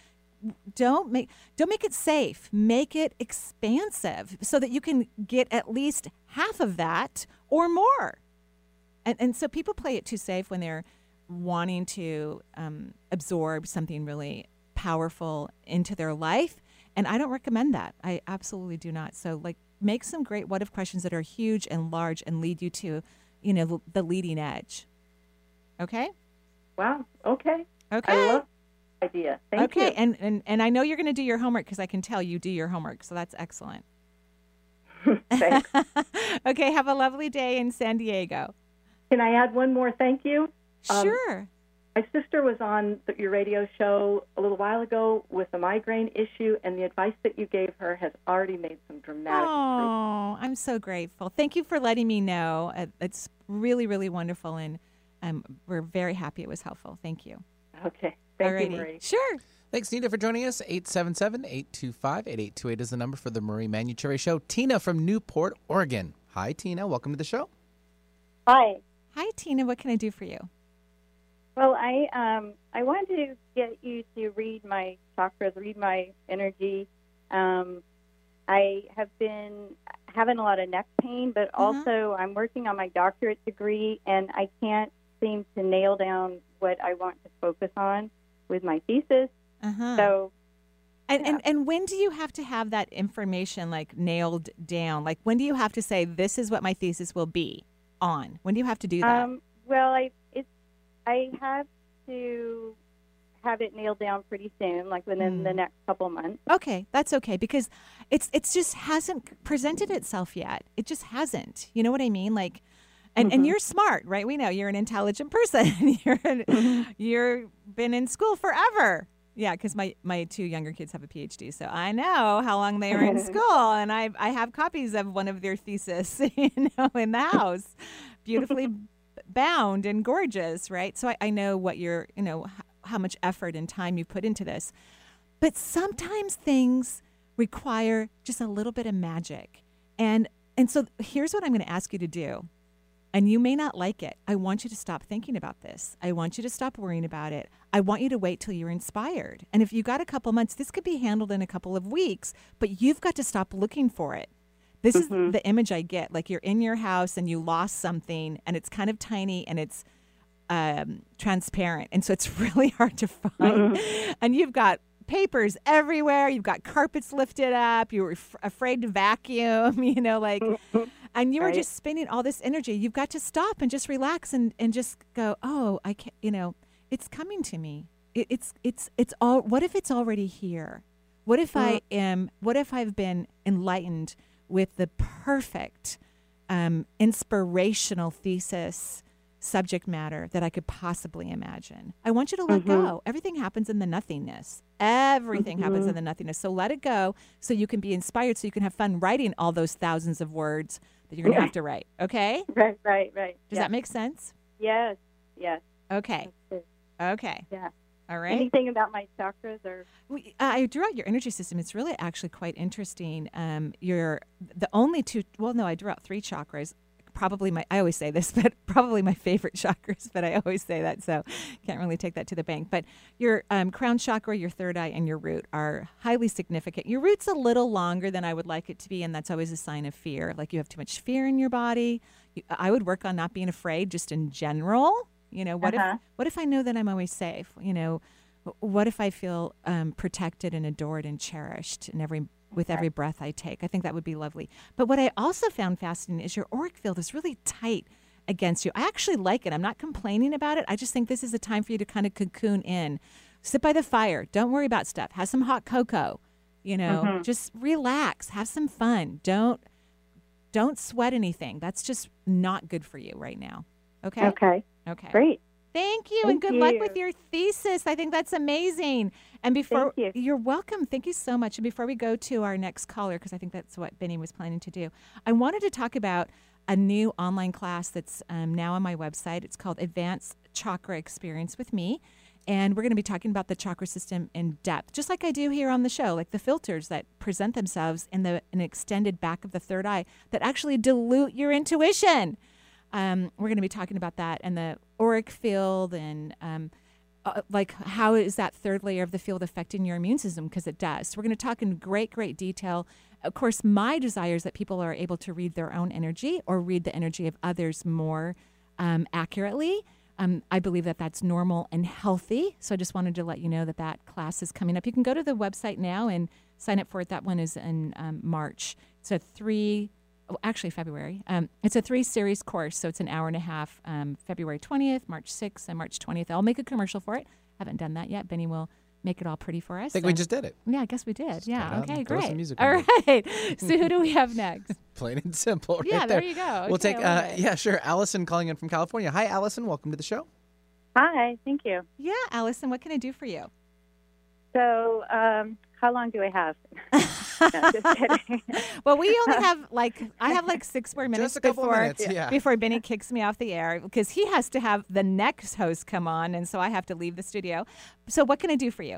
don't make don't make it safe. Make it expansive so that you can get at least half of that or more. And and so people play it too safe when they're wanting to um, absorb something really powerful into their life. And I don't recommend that. I absolutely do not. So like make some great what if questions that are huge and large and lead you to, you know, the leading edge. Okay? Wow. Okay. Okay. I love idea. Thank okay, you. and, and and I know you're going to do your homework because I can tell you do your homework, so that's excellent. Thanks. okay, have a lovely day in San Diego. Can I add one more thank you? Um, Sure. My sister was on the, your radio show a little while ago with a migraine issue, and the advice that you gave her has already made some dramatic Oh, I'm so grateful. Thank you for letting me know. Uh, It's really, really wonderful, and um, we're very happy it was helpful. Thank you. Okay. Thank Alrighty. you, Marie. Sure. Thanks, Nita, for joining us. 877 825 8828 is the number for the Marie Manuchehri Show. Tina from Newport, Oregon. Hi, Tina. Welcome to the show. Hi. Hi, Tina. What can I do for you? Well, I um I wanted to get you to read my chakras, read my energy. Um, I have been having a lot of neck pain, but also I'm working on my doctorate degree, and I can't seem to nail down what I want to focus on with my thesis. Uh-huh. So And, and and when do you have to have that information like nailed down? Like when do you have to say this is what my thesis will be on? When do you have to do that? Um, well, I I have to have it nailed down pretty soon, like within the Mm. next couple months. Okay, that's okay because it's it's just hasn't presented itself yet. It just hasn't. You know what I mean? Like and, and Mhm. you're smart, right? We know you're an intelligent person. you're an, you're been in school forever. Yeah, because my, my two younger kids have a PhD, so I know how long they were in school, and I I have copies of one of their thesis, you know, in the house, beautifully bound and gorgeous, right? So I, I know what you're, you know, h- how much effort and time you put into this. But sometimes things require just a little bit of magic. And and so here's what I'm going to ask you to do. And you may not like it. I want you to stop thinking about this. I want you to stop worrying about it. I want you to wait till you're inspired. And if you got a couple months, this could be handled in a couple of weeks, but you've got to stop looking for it. This is mm-hmm. the image I get. Like you're in your house and you lost something and it's kind of tiny and it's um, transparent. And so it's really hard to find. Mm-hmm. And you've got papers everywhere. You've got carpets lifted up. You were f- afraid to vacuum, you know, like, and you were Right. just spending all this energy. You've got to stop and just relax and, and just go, oh, I can't, you know, it's coming to me. It, it's, it's, it's all, what if it's already here? What if I mm-hmm. am, what if I've been enlightened with the perfect, um, inspirational thesis subject matter that I could possibly imagine. I want you to let Mhm. go. Everything happens in the nothingness. Everything happens in the nothingness. So let it go so you can be inspired, so you can have fun writing all those thousands of words that you're going to have to write. Okay? Right, right, right. Does Yeah. that make sense? Yes, yes. Okay. Okay. Yeah. All right. Anything about my chakras or We, I drew out your energy system. It's really actually quite interesting. Um, you're the only two. Well, no, I drew out three chakras. Probably my. I always say this, but probably my favorite chakras. But I always say that, so can't really take that to the bank. But your um, crown chakra, your third eye, and your root are highly significant. Your root's a little longer than I would like it to be, and that's always a sign of fear. Like you have too much fear in your body. You, I would work on not being afraid, just in general. You know, what Uh-huh. if what if I know that I'm always safe? You know, what if I feel um, protected and adored and cherished in every with every breath I take? I think that would be lovely. But what I also found fascinating is your auric field is really tight against you. I actually like it. I'm not complaining about it. I just think this is a time for you to kind of cocoon in. Sit by the fire. Don't worry about stuff. Have some hot cocoa. You know, Mhm. just relax. Have some fun. Don't don't sweat anything. That's just not good for you right now. Okay? Okay. Okay. Great. Thank you and Thank good luck with your thesis. I think that's amazing. And before Thank are welcome. Thank you so much. And before we go to our next caller because I think that's what Benny was planning to do. I wanted to talk about a new online class that's um, now on my website. It's called Advanced Chakra Experience with Me. And we're going to be talking about the chakra system in depth, just like I do here on the show, like the filters that present themselves in the an extended back of the third eye that actually dilute your intuition. Um, we're going to be talking about that and the auric field and um, uh, like how is that third layer of the field affecting your immune system because it does. So we're going to talk in great, great detail. Of course, my desire is that people are able to read their own energy or read the energy of others more um, accurately. Um, I believe that that's normal and healthy. So I just wanted to let you know that that class is coming up. You can go to the website now and sign up for it. That one is in um, March. It's a three, oh, actually February. Um, it's a three series course, so it's an hour and a half. Um, February 20th, March 6th, and March 20th. I'll make a commercial for it. Haven't done that yet. Benny will make it all pretty for us. I think we just did it. Yeah, I guess we did. yeah. cut Okay, and some great. music all so who do we have next? Plain and simple. Right Yeah, there you go. We'll Okay, take, uh, yeah, sure. Allison calling in from California. Hi, Allison. Welcome to the show. Hi, thank you. Yeah, Allison, what can I do for you? So, um, how long do I have? no, just kidding. Well, we only have like I have like six more minutes before minutes, yeah. before Benny kicks me off the air because he has to have the next host come on, and so I have to leave the studio. So, what can I do for you?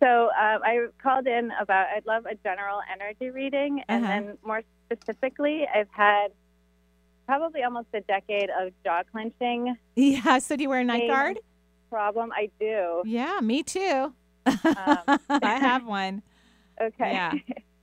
So um, I called in about I'd love a general energy reading, and Uh-huh. then more specifically, I've had probably almost a decade of jaw clenching. Yeah. So, do you wear a night guard? Problem. I do. Yeah, me too. Um, I have one. Okay. Yeah.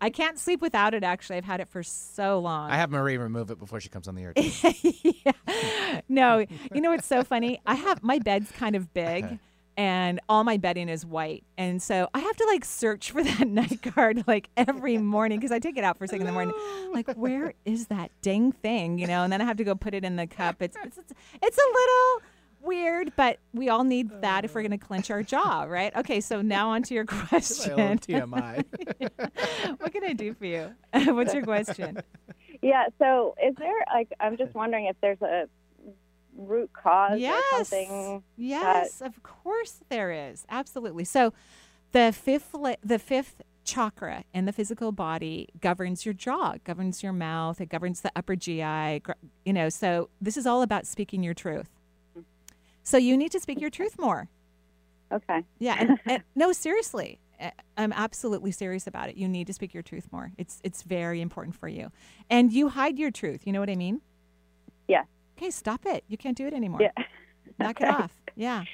I can't sleep without it. Actually, I've had it for so long. I have Marie remove it before she comes on the air. yeah. No, you know what's so funny? I have my bed's kind of big and all my bedding is white. And so I have to like search for that night guard like every morning because I take it out first thing in the morning. Like, where is that dang thing? You know, and then I have to go put it in the cup. It's it's it's, it's a little weird, but we all need that if we're going to clench our oh. jaw, right? Okay, so now on to your question. My own TMI. what can I do for you? What's your question? Yeah. So, is there like I'm just wondering if there's a root cause Yes. or something? Yes, of course there is. Absolutely. So the fifth la- the fifth chakra in the physical body governs your jaw, governs your mouth, it governs the upper GI, you know, so this is all about speaking your truth. So you need to speak your truth more. Okay. Yeah, and, and no, seriously. I'm absolutely serious about it. You need to speak your truth more. It's it's very important for you. And you hide your truth. You know what I mean? Yeah. Okay, stop it. You can't do it anymore. Yeah. Knock it off. Yeah.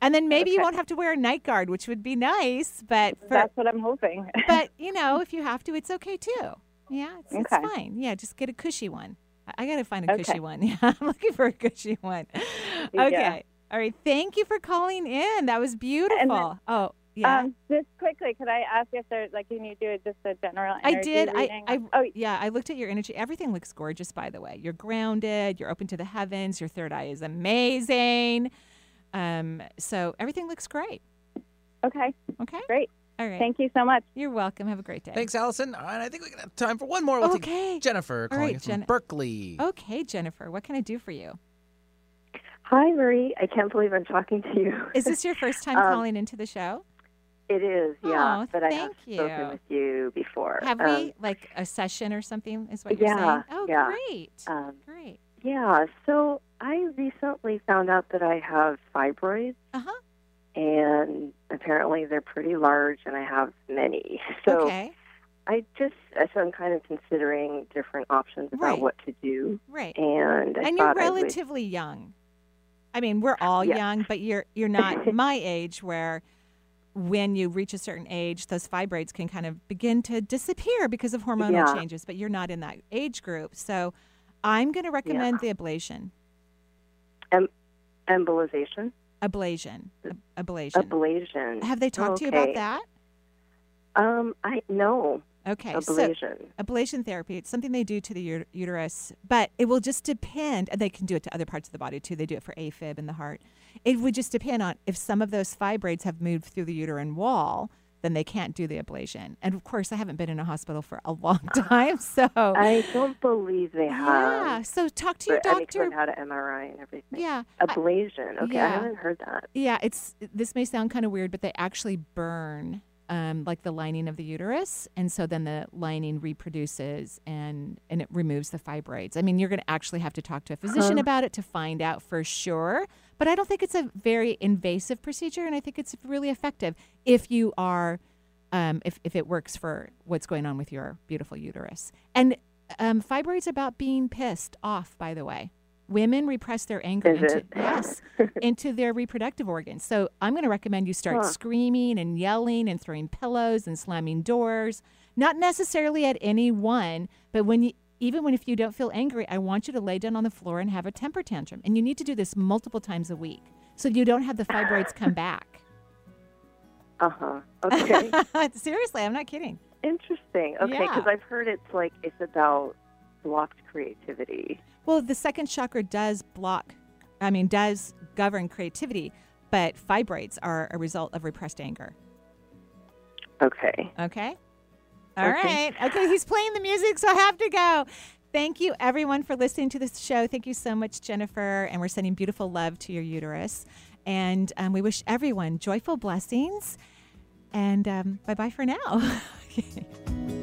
And then maybe you won't have to wear a night guard, which would be nice, but for, That's what I'm hoping. but you know, if you have to, it's okay too. Yeah, it's, it's Okay. fine. Yeah, just get a cushy one. I, got to find a Okay. cushy one. Yeah, I'm looking for a cushy one. Yeah. Okay. All right. Thank you for calling in. That was beautiful. oh, yeah. Um, just quickly, could I ask if there's like, can you do it just a general I did. I. I, oh, yeah. I looked at your energy. Everything looks gorgeous, by the way. You're grounded. You're open to the heavens. Your third eye is amazing. Um, so everything looks great. okay. Okay. Great. All right. Thank you so much. You're welcome. Have a great day. Thanks, Allison. All right, I think we have time for one more. We'll Okay. take Jennifer calling right, in from Berkeley. Okay, Jennifer. What can I do for you? Hi, Marie. I can't believe I'm talking to you. Is this your first time Um, calling into the show? It is, yeah. Oh, but I have thank spoken you. with you before. Have Um, we like a session or something? Is what you're yeah, saying? Oh, yeah. great. Um, great. Yeah. So I recently found out that I have fibroids, Uh huh. And apparently they're pretty large, and I have many. So okay. I just so I'm kind of considering different options about Right. what to do. Right. And I and you're I would- relatively young. I mean, we're all Yeah. young, but you're you're not my age where when you reach a certain age, those fibroids can kind of begin to disappear because of hormonal Yeah. changes, but you're not in that age group. So I'm going to recommend the ablation. em- embolization. Ablation. Ab- Ablation. Ablation. Have they talked to you about that? Um, I no, Okay, Ablation. so ablation therapy. It's something they do to the uterus, but it will just depend. And they can do it to other parts of the body too. They do it for AFib and the heart. It would just depend on if some of those fibroids have moved through the uterine wall. Then they can't do the ablation. And of course, I haven't been in a hospital for a long time, so I don't believe they have. yeah. So talk to your But, I mean, doctor. Had an MRI and everything. Yeah, Ablation. Okay, yeah. I haven't heard that. Yeah, it's this may sound kind of weird, but they actually burn um, like the lining of the uterus, and so then the lining reproduces and and it removes the fibroids. I mean, you're going to actually have to talk to a physician about it to find out for sure. But I don't think it's a very invasive procedure, and I think it's really effective if you are. Um, if, if it works for what's going on with your beautiful uterus. And um, fibroids about being pissed off, by the way. Women repress their anger Is into yes into their reproductive organs. So I'm going to recommend you start Huh. screaming and yelling and throwing pillows and slamming doors. Not necessarily at anyone, but when you even when if you don't feel angry, I want you to lay down on the floor and have a temper tantrum. And you need to do this multiple times a week so you don't have the fibroids come back. Uh huh. Okay. Seriously, I'm not kidding. Interesting. Okay, Yeah. because I've heard it's like it's about blocked creativity. Well, the second chakra does block, I mean, does govern creativity, but fibroids are a result of repressed anger. Okay. Okay. All Okay. right. Okay. He's playing the music, so I have to go. Thank you, everyone, for listening to this show. Thank you so much, Jennifer. And we're sending beautiful love to your uterus. And um, we wish everyone joyful blessings. And um, bye bye for now.